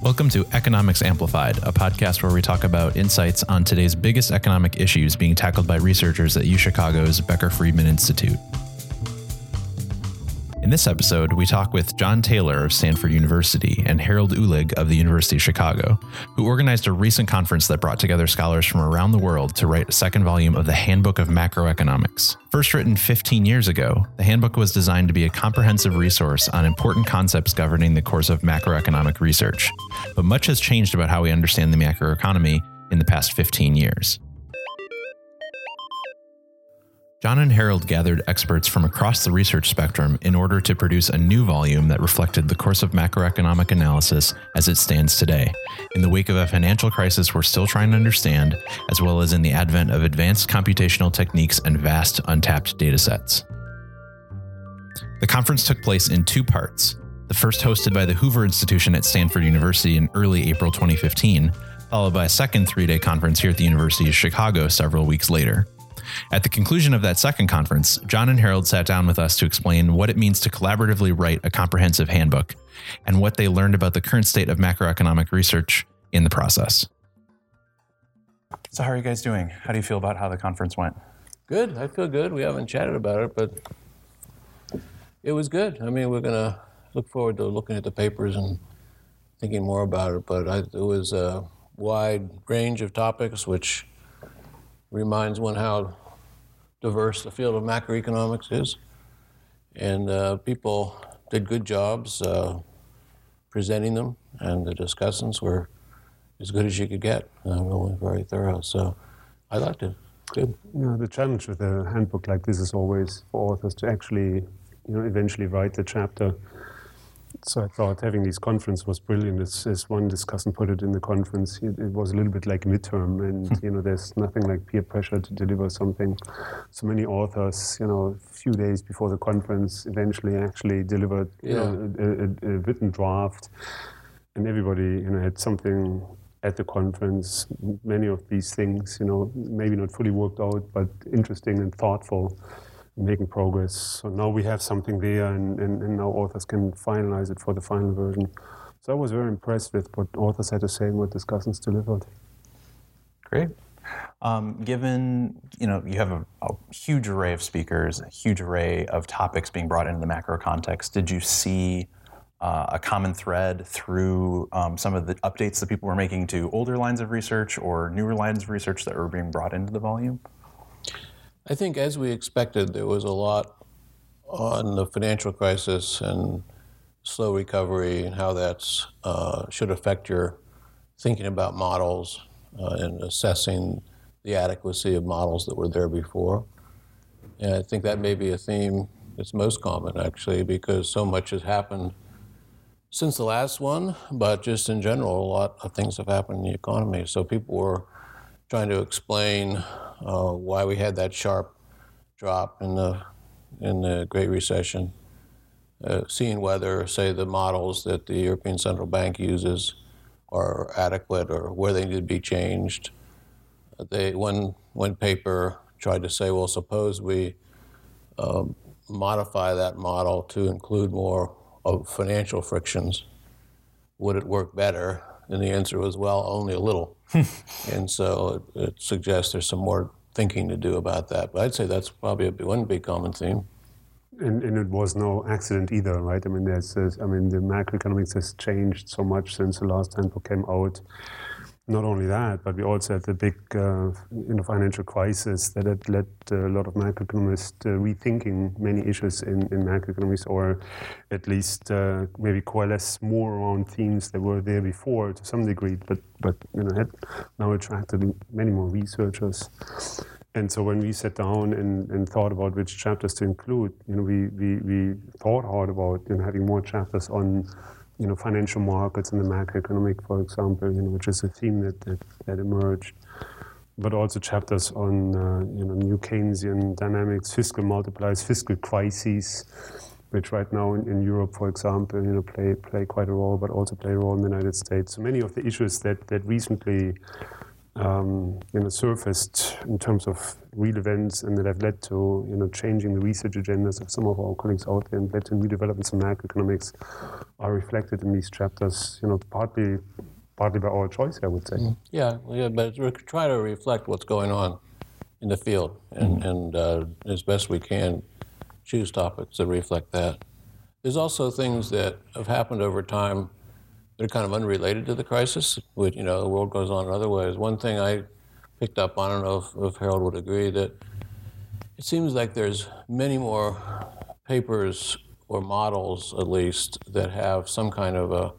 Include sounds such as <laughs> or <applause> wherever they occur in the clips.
Welcome to Economics Amplified, a podcast where we talk about insights on today's biggest economic issues being tackled by researchers at UChicago's Becker Friedman Institute. In this episode, we talk with John Taylor of Stanford University and Harald Uhlig of the University of Chicago, who organized a recent conference that brought together scholars from around the world to write a second volume of the Handbook of Macroeconomics. First written 15 years ago, the handbook was designed to be a comprehensive resource on important concepts governing the course of macroeconomic research. But much has changed about how we understand the macroeconomy in the past 15 years. John and Harald gathered experts from across the research spectrum in order to produce a new volume that reflected the course of macroeconomic analysis as it stands today, in the wake of a financial crisis we're still trying to understand, as well as in the advent of advanced computational techniques and vast untapped datasets. The conference took place in two parts. The first hosted by the Hoover Institution at Stanford University in early April 2015, followed by a second three day conference here at the University of Chicago several weeks later. At the conclusion of that second conference, John and Harald sat down with us to explain what it means to collaboratively write a comprehensive handbook and what they learned about the current state of macroeconomic research in the process. So, how are you guys doing? How do you feel about how the conference went? Good. I feel good. We haven't chatted about it, but it was good. I mean, we're going to look forward to looking at the papers and thinking more about it. But I, it was a wide range of topics, which reminds one how diverse the field of macroeconomics is. And uh, people did good jobs uh, presenting them, and the discussants were as good as you could get. Uh, really very thorough. So I liked it. Good. Yeah, the challenge with a handbook like this is always for authors to actually, you know, eventually write the chapter so I thought having these conference was brilliant. As, as one discussant put it in the conference, it, it was a little bit like midterm, and hmm. you know, there's nothing like peer pressure to deliver something. So many authors, you know, a few days before the conference, eventually actually delivered yeah. you know, a, a, a, written draft, and everybody, you know, had something at the conference. Many of these things, you know, maybe not fully worked out, but interesting and thoughtful making progress. So now we have something there, and, and, and now authors can finalize it for the final version. So I was very impressed with what authors had to say and what discussants delivered. Great. Um, given you know you have a, a, huge array of speakers, a huge array of topics being brought into the macro context, did you see uh, a common thread through um, some of the updates that people were making to older lines of research or newer lines of research that were being brought into the volume? I think, as we expected, there was a lot on the financial crisis and slow recovery and how that uh, should affect your thinking about models uh, and assessing the adequacy of models that were there before. And I think that may be a theme that's most common, actually, because so much has happened since the last one, but just in general, a lot of things have happened in the economy. So people were trying to explain uh, why we had that sharp drop in the in the Great Recession, uh, seeing whether, say, the models that the European Central Bank uses are adequate or where they need to be changed. They one one paper tried to say, well, suppose we um, modify that model to include more of financial frictions. Would it work better? And the answer was, well, only a little. <laughs> and so it, it, suggests there's some more thinking to do about that. But I'd say that's probably a, one big common theme. And, and, it was no accident either, right? I mean, there's, I mean, the macroeconomics has changed so much since the last handbook came out not only that, but we also had the big uh, you know, financial crisis that had led a lot of macroeconomists uh, rethinking many issues in, in macroeconomics, or at least uh, maybe coalesce more around themes that were there before to some degree, but but you know had now attracted many more researchers. And so when we sat down and, and thought about which chapters to include, you know, we, we, we thought hard about you know, having more chapters on you know, financial markets and the macroeconomic, for example, you know, which is a theme that, that, that emerged. But also chapters on, uh, you know, new Keynesian dynamics, fiscal multipliers, fiscal crises, which right now in, in, Europe, for example, you know, play play quite a role, but also play a role in the United States. So many of the issues that that recently um, you know, surfaced in terms of real events and that have led to you know changing the research agendas of some of our colleagues out there and led to new developments in macroeconomics are reflected in these chapters. You know, partly partly by our choice, I would say. Mm. Yeah, yeah, but we try to reflect what's going on in the field and, mm. and uh, as best we can choose topics that reflect that. There's also things that have happened over time that are kind of unrelated to the crisis. Which you know, the world goes on in other ways. One thing I picked up, I don't know if, if Harald would agree, that it seems like there's many more papers or models, at least, that have some kind of a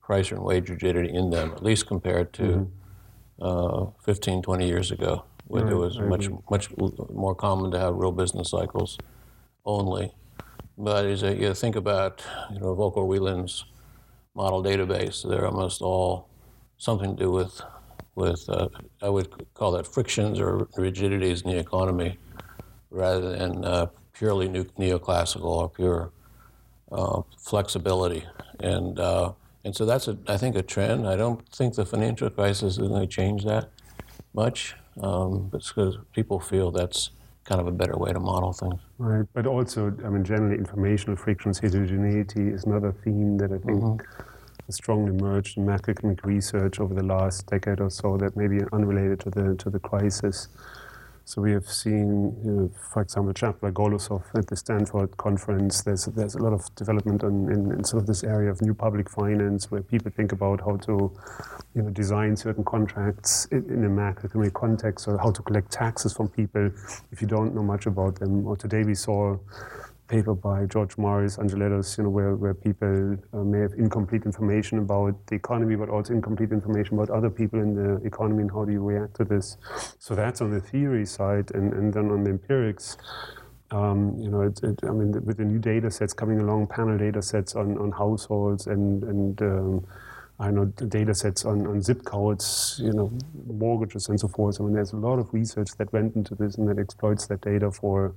price and wage rigidity in them, at least compared to mm-hmm. uh, 15, 20 years ago, where right, it was much, much more common to have real business cycles only. But as you think about, you know, Volker Wieland's model database. They're almost all something to do with, with uh, I would call that frictions or rigidities in the economy rather than uh, purely neoclassical or pure uh, flexibility. And, uh, and so that's, a, I think, a trend. I don't think the financial crisis is going to change that much, um, because people feel that's kind of a better way to model things. Right, but also, I mean, generally, informational frictions, heterogeneity is another theme that I think mm-hmm. has strongly emerged in macroeconomic research over the last decade or so. That may be unrelated to the to the crisis. So we have seen, you know, for example, chap like Golosov at the Stanford conference. There's there's a lot of development on, in, in, sort of this area of new public finance, where people think about how to, you know, design certain contracts in, in a macroeconomic context, or how to collect taxes from people if you don't know much about them. Or today we saw paper by George Marios, Angeletos, you know, where, where people uh, may have incomplete information about the economy, but also incomplete information about other people in the economy and how do you react to this. So that's on the theory side, and, and then on the empirics. Um, you know, it, it, I mean, with the new data sets coming along, panel data sets on, on households and, and um, I know data sets on, on zip codes, you know, mortgages and so forth. I mean, there's a lot of research that went into this and that exploits that data for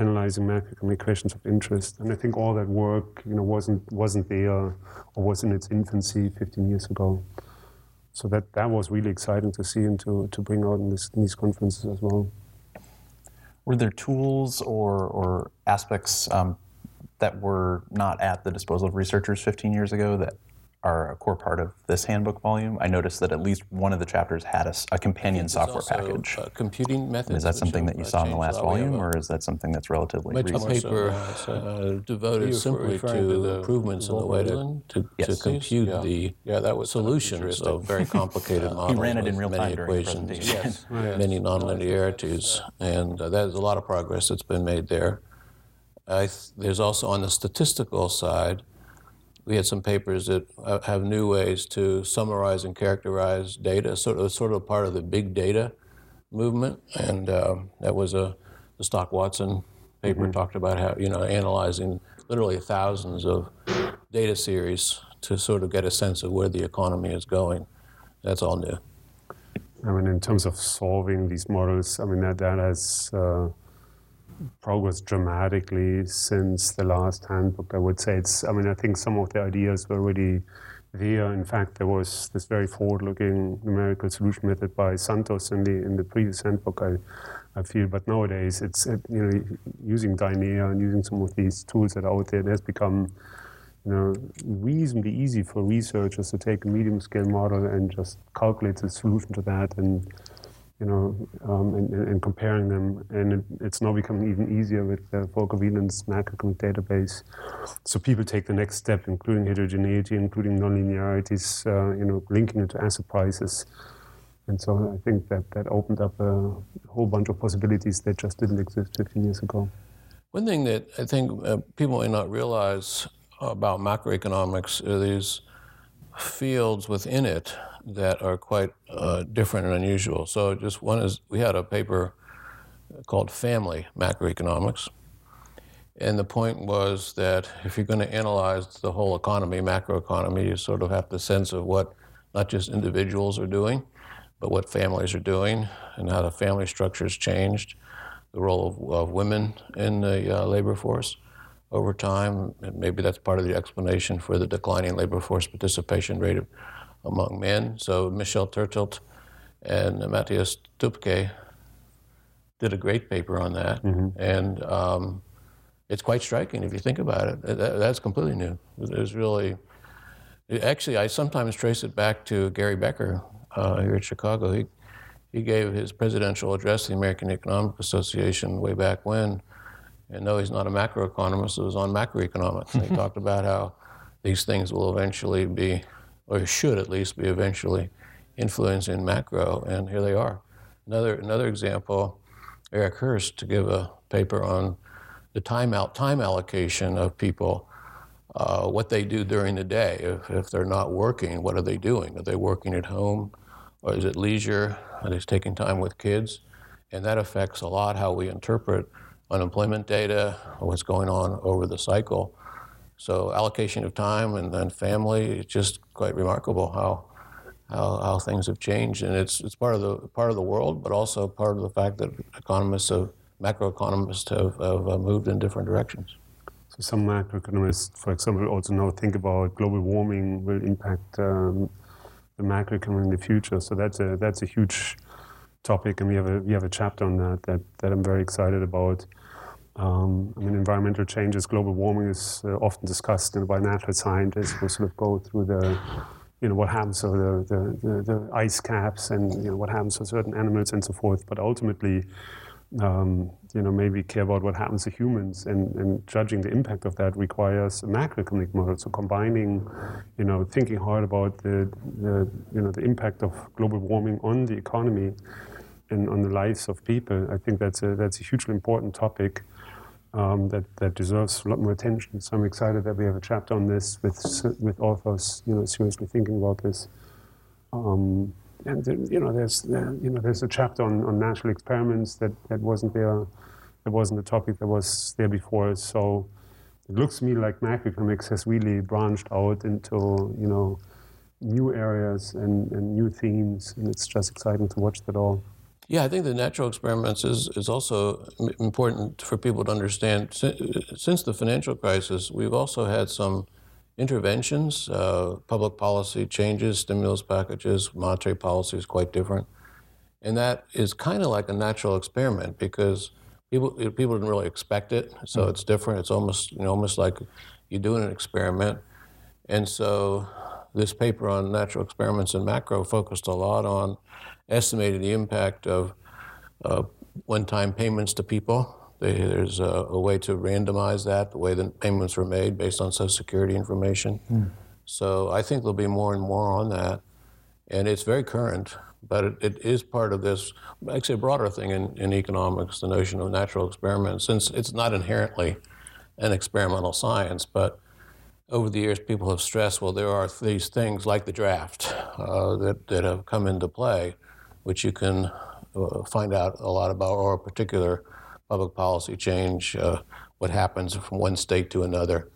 analyzing macroeconomic questions of interest. And I think all that work, you know, wasn't wasn't there or was in its infancy 15 years ago. So that, that was really exciting to see and to, to bring out in, this, in these conferences as well. Were there tools or, or aspects um, that were not at the disposal of researchers 15 years ago that are a core part of this handbook volume. I noticed that at least one of the chapters had a, a companion software package. computing methods. is that something that you saw in the last volume, or is that something that's relatively much recent? paper uh, uh, devoted simply to, to improvements in the way to, to, yes. to compute yeah. the yeah, that was solutions of very complicated <laughs> models. He ran it in real time during equations, yes. many nonlinearities, and uh, there's a lot of progress that's been made there. Th- there's also on the statistical side we had some papers that have new ways to summarize and characterize data, sort of sort of part of the big data movement, and um, that was a the Stock Watson paper mm-hmm. talked about how you know analyzing literally thousands of data series to sort of get a sense of where the economy is going. That's all new. I mean, in terms of solving these models, I mean that that has. Uh, progressed dramatically since the last handbook. I would say it's. I mean, I think some of the ideas were already there. In fact, there was this very forward-looking numerical solution method by Santos in the in the previous handbook. I, I feel, but nowadays it's you know using Dynare and using some of these tools that are out there, it has become you know reasonably easy for researchers to take a medium-scale model and just calculate the solution to that and you know, um, and, and, comparing them. And it, it's now becoming even easier with the Volker Wieland's macroeconomic database. So people take the next step, including heterogeneity, including nonlinearities, uh, you know, linking it to asset prices. And so I think that that opened up a whole bunch of possibilities that just didn't exist 15 years ago. One thing that I think uh, people may not realize about macroeconomics are these fields within it that are quite uh, different and unusual. So, just one is we had a paper called Family Macroeconomics. And the point was that if you're going to analyze the whole economy, macroeconomy, you sort of have the sense of what not just individuals are doing, but what families are doing and how the family structure has changed, the role of, of women in the uh, labor force over time. And maybe that's part of the explanation for the declining labor force participation rate of among men. So Michèle Tertilt And Matthias Doepke did a great paper on that. And um, it's quite striking if you think about it. That, that's completely new. There's really, actually, I sometimes trace it back to Gary Becker uh, here at Chicago. He, he gave his presidential address to the American Economic Association way back when. And no, he's not a macroeconomist, it was on macroeconomics. And he <laughs> talked about how these things will eventually be, or should at least be eventually, influencing macro. And here they are. Another, another example, Erik Hurst, to give a paper on the time out time allocation of people, uh, what they do during the day. If, if they're not working, what are they doing? Are they working at home, or is it leisure? Are they taking time with kids? And that affects a lot how we interpret unemployment data, what's going on over the cycle. So allocation of time and then family, it's just quite remarkable how how, how things have changed, and it's it's part of the part of the world, but also part of the fact that economists have macroeconomists have, have uh, moved in different directions. So some macroeconomists, for example, also now think about global warming will impact um, the macroeconomy in the future. So that's a that's a huge topic, and we have a we have a chapter on that that, that I'm very excited about. Um, I mean, environmental changes, global warming is uh, often discussed know, by natural scientists who sort of go through the you know what happens to the, the, the, the ice caps and you know what happens to certain animals and so forth. But ultimately, um, you know, maybe care about what happens to humans, and, and judging the impact of that requires a macroeconomic model. So combining, you know, thinking hard about the, the you know the impact of global warming on the economy and on the lives of people. I think that's a that's a hugely important topic. Um, that, that deserves a lot more attention. So I'm excited that we have a chapter on this with with authors, you know, seriously thinking about this. Um, and you know, there's you know there's a chapter on, on natural experiments that, that wasn't there, that wasn't a topic that was there before. So it looks to me like macroeconomics has really branched out into you know new areas and, and new themes, and it's just exciting to watch that all. Yeah, I think the natural experiments is, is also important for people to understand. Since the financial crisis, we've also had some interventions, uh, public policy changes, stimulus packages, monetary policy is quite different. And that is kind of like a natural experiment because people, people didn't really expect it, so mm-hmm. it's different. It's almost, you know, almost like you're doing an experiment. And so this paper on natural experiments in macro focused a lot on estimating the impact of uh, one-time payments to people. They, there's a, a, way to randomize that, the way the payments were made based on Social Security information. Mm. So I think there'll be more and more on that. And it's very current, but it, it is part of this, actually a broader thing in, in economics, the notion of natural experiments, since it's not inherently an experimental science, but over the years, people have stressed, well, there are these things like the draft uh, that, that have come into play, which you can uh, find out a lot about, or a particular public policy change, uh, what happens from one state to another.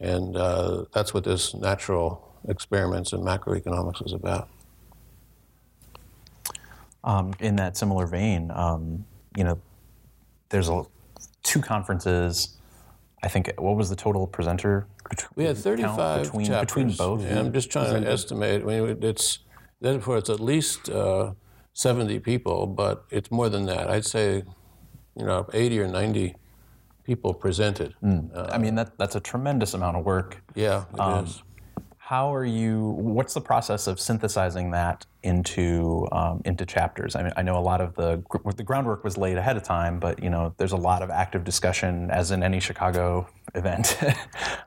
And uh, that's what this natural experiments in macroeconomics is about. Um, in that similar vein, um, you know, there's a, two conferences I think what was the total presenter? Between, we had 35 between, chapters. between both. Yeah, I'm just trying to estimate. I mean, it's therefore it's at least uh, 70 people, but it's more than that. I'd say, you know, 80 or 90 people presented. Mm. Uh, I mean, that that's a tremendous amount of work. Yeah, it um, is how are you what's the process of synthesizing that into um, into chapters? I mean i know a lot of the the groundwork was laid ahead of time but you know there's a lot of active discussion as in any chicago event. <laughs>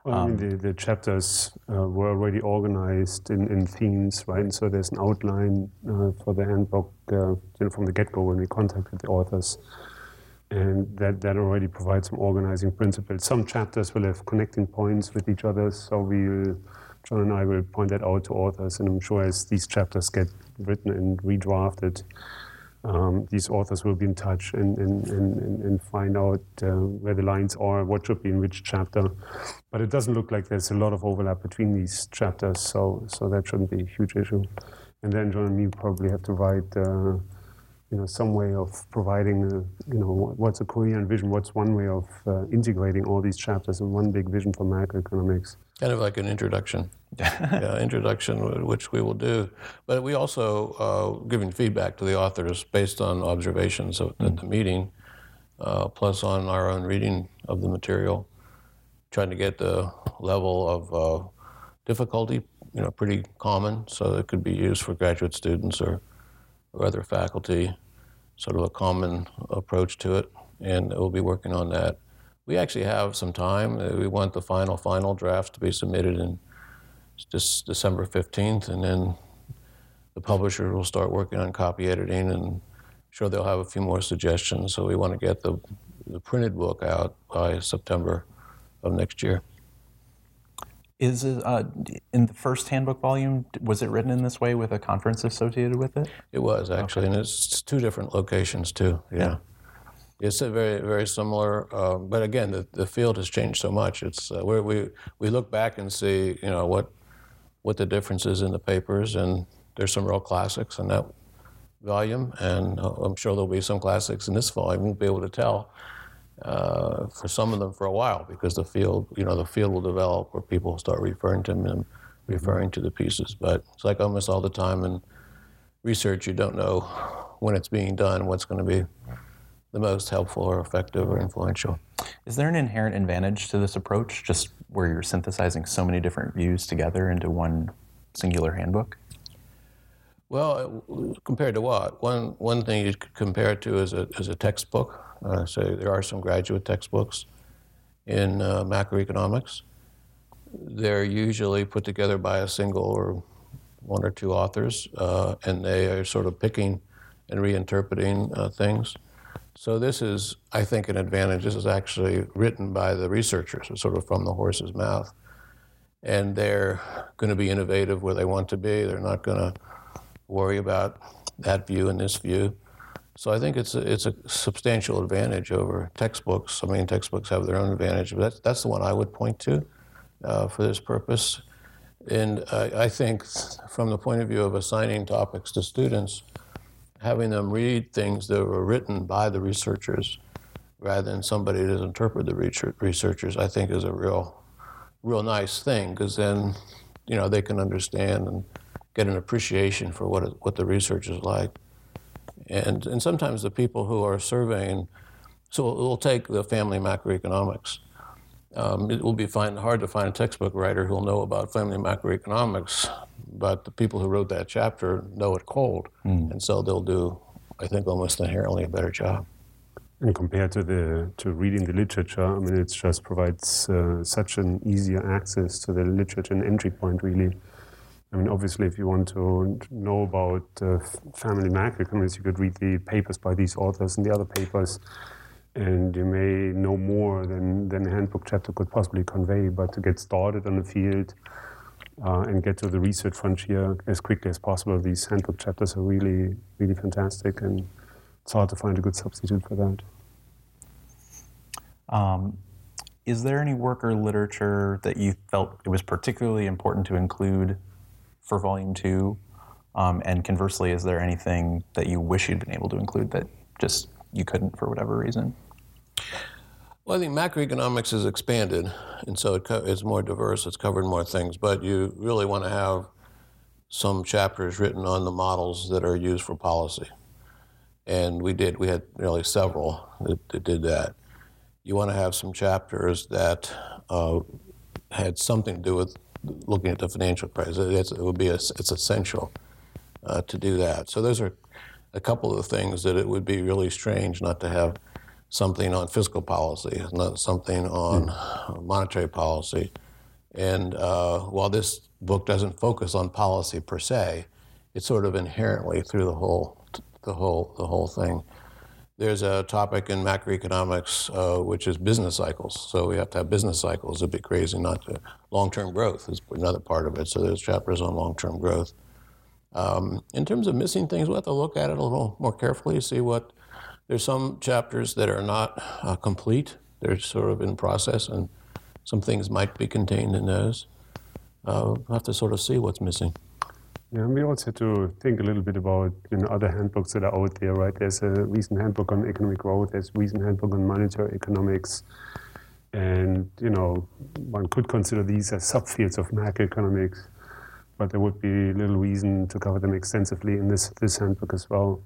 Well, um, I mean, um, the, the chapters uh, were already organized in, in themes right? And so there's an outline uh, for the handbook uh, you know, from the get-go when we contacted the authors. And that, that already provides some organizing principles. Some chapters will have connecting points with each other, so we'll John and I will point that out to authors, and I'm sure as these chapters get written and redrafted, um, these authors will be in touch and, and, and, and find out uh, where the lines are, what should be in which chapter. But it doesn't look like there's a lot of overlap between these chapters, so, so that shouldn't be a huge issue. And then John and me probably have to write, uh, you know, some way of providing, a, you know, what's a coherent vision, what's one way of uh, integrating all these chapters in one big vision for macroeconomics. Kind of like an introduction. <laughs> yeah, introduction, which we will do. But we also uh, giving feedback to the authors based on observations of, at the meeting, uh, plus on our own reading of the material, trying to get the level of uh, difficulty, you know, pretty common, so it could be used for graduate students or, or other faculty, sort of a common approach to it, and we'll be working on that. We actually have some time. We want the final, final draft to be submitted in just December 15th, and then the publisher will start working on copy editing, and I'm sure they'll have a few more suggestions. So we want to get the, the printed book out by September of next year. Is it, uh, in the first handbook volume, was it written in this way with a conference associated with it? It was actually, okay. and it's two different locations too. Yeah. yeah. It's very, very similar, uh, but again, the, the field has changed so much. It's uh, where we we look back and see, you know, what what the difference is in the papers, and there's some real classics in that volume, and uh, I'm sure there'll be some classics in this volume. Won't be able to tell uh, for some of them for a while because the field, you know, the field will develop where people start referring to them referring to the pieces. But it's like almost all the time in research, you don't know when it's being done, what's going to be the most helpful or effective or influential. Is there an inherent advantage to this approach, just where you're synthesizing so many different views together into one singular handbook? Well, compared to what? One, one thing you could compare it to is a, is a textbook. Uh, so there are some graduate textbooks in uh, macroeconomics. They're usually put together by a single or one or two authors, uh, and they are sort of picking and reinterpreting uh, things. So this is, I think, an advantage. This is actually written by the researchers, sort of from the horse's mouth. And they're going to be innovative where they want to be. They're not going to worry about that view and this view. So I think it's a, it's a substantial advantage over textbooks. I mean, textbooks have their own advantage, but that's, that's the one I would point to uh, for this purpose. And I think, from the point of view of assigning topics to students, having them read things that were written by the researchers rather than somebody that interpret the researchers, I think is a real, real nice thing because then, you know, they can understand and get an appreciation for what it, what the research is like. And, and sometimes the people who are surveying, so we'll take the family macroeconomics. Um, it will be find, hard to find a textbook writer who'll know about family macroeconomics but the people who wrote that chapter know it cold, mm. and so they'll do, I think, almost inherently a better job. And compared to the to reading the literature, I mean, it just provides uh, such an easier access to the literature, an entry point, really. I mean, obviously, if you want to know about uh, family macroeconomics, you could read the papers by these authors and the other papers, and you may know more than, than a handbook chapter could possibly convey. But to get started on the field, uh, and get to the research frontier as quickly as possible. These handbook chapters are really, really fantastic, and it's hard to find a good substitute for that. Um, is there any work or literature that you felt it was particularly important to include for Volume 2? Um, and conversely, is there anything that you wish you'd been able to include that just you couldn't for whatever reason? Well, I think macroeconomics has expanded, and so it co- it's more diverse. It's covered more things, but you really want to have some chapters written on the models that are used for policy, and we did. We had really several that, that did that. You want to have some chapters that uh, had something to do with looking at the financial crisis. It's, it would be a, it's essential uh, to do that. So those are a couple of things that it would be really strange not to have something on fiscal policy, not something on mm. monetary policy. And uh, while this book doesn't focus on policy per se, it's sort of inherently through the whole, the whole, the whole thing. There's a topic in macroeconomics uh, which is business cycles. So we have to have business cycles. It'd be crazy not to. Long-term growth is another part of it. So there's chapters on long-term growth. Um, in terms of missing things, we'll have to look at it a little more carefully, see what there's some chapters that are not uh, complete. They're sort of in process, and some things might be contained in those. Uh, we'll have to sort of see what's missing. Yeah, and we also have to think a little bit about you know other handbooks that are out there, right? There's a recent handbook on economic growth. There's a recent handbook on monetary economics. And you know, one could consider these as subfields of macroeconomics, but there would be little reason to cover them extensively in this this handbook as well.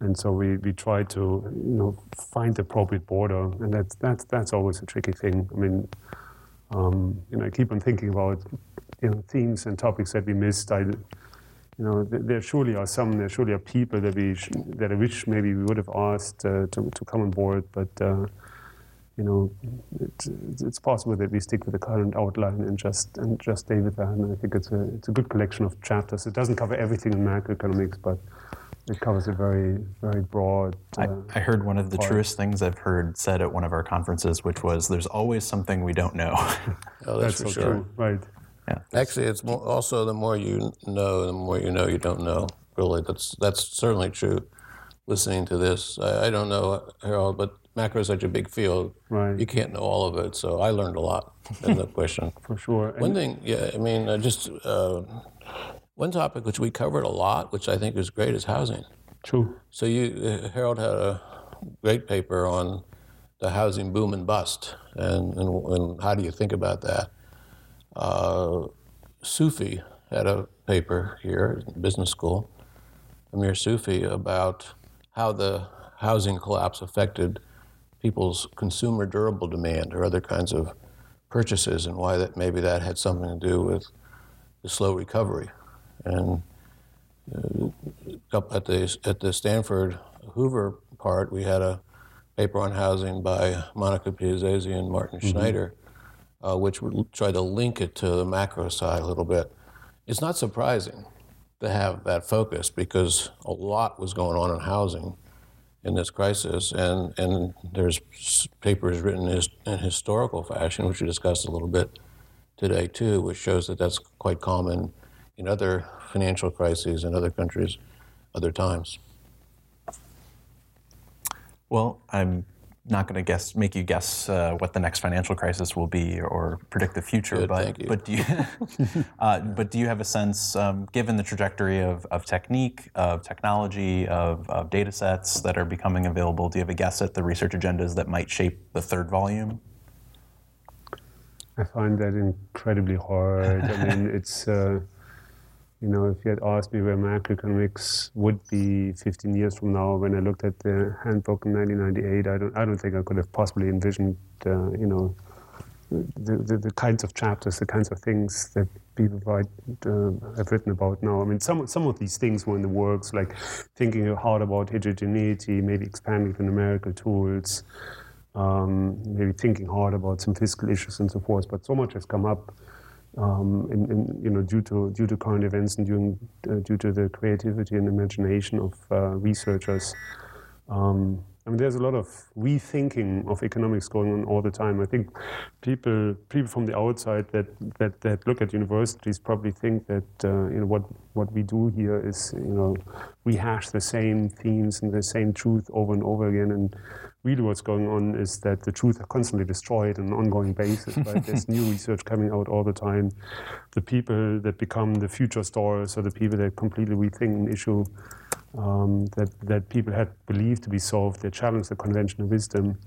And so we, we try to you know find the appropriate border, and that's that's that's always a tricky thing. I mean, um, you know, I keep on thinking about you know themes and topics that we missed. I, you know, there surely are some, there surely are people that we sh- that I wish maybe we would have asked uh, to to come on board, but. Uh, you know, it's, it's possible that we stick with the current outline and just and just stay with that. And I think it's a it's a good collection of chapters. It doesn't cover everything in macroeconomics, but it covers a very very broad. I, Uh, I heard one of the part. truest things I've heard said at one of our conferences, which was, "There's always something we don't know." <laughs> Oh, that's, that's for so sure. true, right? yeah. Actually, it's more, also the more you know, the more you know you don't know. Really, that's that's certainly true. Listening to this, I, I don't know Harald, but macro is such a big field. Right. You can't know all of it, so I learned a lot. in No question. <laughs> For sure. And One thing, yeah, I mean, uh, just uh, one topic which we covered a lot, which I think is great, is housing. true. So you, uh, Harald had a great paper on the housing boom and bust, and, and, and how do you think about that? Uh, Sufi had a paper here business school, Amir Sufi, about how the housing collapse affected people's consumer durable demand or other kinds of purchases, and why that maybe that had something to do with the slow recovery. And up at the at the Stanford Hoover part, we had a paper on housing by Monica Piazzesi and Martin Schneider, uh, which try to link it to the macro side a little bit. It's not surprising to have that focus because a lot was going on in housing in this crisis, and and there's papers written in historical fashion, which we discussed a little bit today too, which shows that that's quite common in other financial crises in other countries, other times. Well, I'm not going to guess, make you guess uh, what the next financial crisis will be or predict the future. Good, but thank you. but do you <laughs> uh, but do you have a sense, um, given the trajectory of, of technique, of technology, of, of data sets that are becoming available, do you have a guess at the research agendas that might shape the third volume? I find that incredibly hard. I mean, it's, uh, you know, if you had asked me where macroeconomics would be 15 years from now, when I looked at the handbook in 1998, I don't, I don't think I could have possibly envisioned, uh, you know, the, the, the kinds of chapters, the kinds of things that people write, uh, have written about now. I mean, some, some of these things were in the works, like thinking hard about heterogeneity, maybe expanding to numerical tools, um, maybe thinking hard about some fiscal issues and so forth. But so much has come up, um, in, in, you know, due to due to current events and due, uh, due to the creativity and imagination of uh, researchers. Um, I mean, there's a lot of rethinking of economics going on all the time. I think people people from the outside that that, that look at universities probably think that uh, you know what what we do here is you know rehash the same themes and the same truth over and over again. And really, what's going on is that the truth are constantly destroyed on an ongoing basis. Right? <laughs> There's new research coming out all the time. The people that become the future stars are the people that completely rethink an issue um, that, that people had believed to be solved. They challenge the conventional wisdom.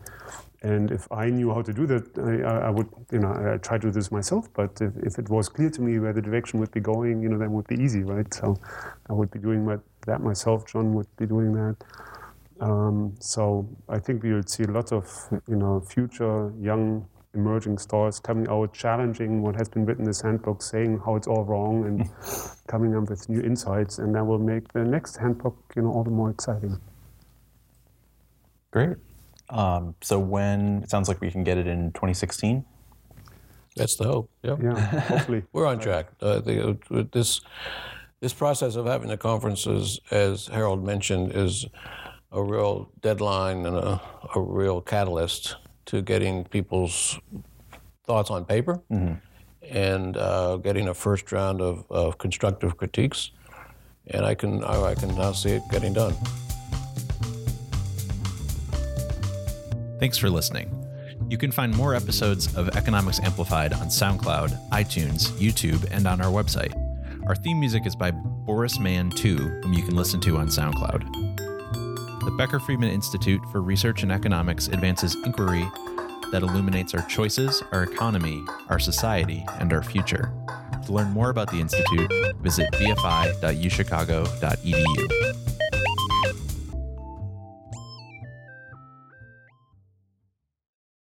And if I knew how to do that, I, I- would, you know, I, I try to do this myself. But if, if it was clear to me where the direction would be going, you know, that would be easy, right? So I would be doing my, that myself. John would be doing that. Um, so I think we will see a lot of, you know, future young emerging stars coming out, challenging what has been written in this handbook, saying how it's all wrong, and <laughs> coming up with new insights, and that will make the next handbook, you know, all the more exciting. Great. Um, so when it sounds like we can get it in 2016. That's the hope. Yep. Yeah, hopefully. <laughs> We're on track. Uh, the, uh, this this process of having the conferences, as Harald mentioned, is a real deadline and a, a real catalyst to getting people's thoughts on paper and uh, getting a first round of, of constructive critiques. And I can I, I can now see it getting done. Thanks for listening. You can find more episodes of Economics Amplified on SoundCloud, iTunes, YouTube, and on our website. Our theme music is by Boris Mann 2, whom you can listen to on SoundCloud. The Becker Friedman Institute for Research in Economics advances inquiry that illuminates our choices, our economy, our society, and our future. To learn more about the Institute, visit bfi.uchicago.edu.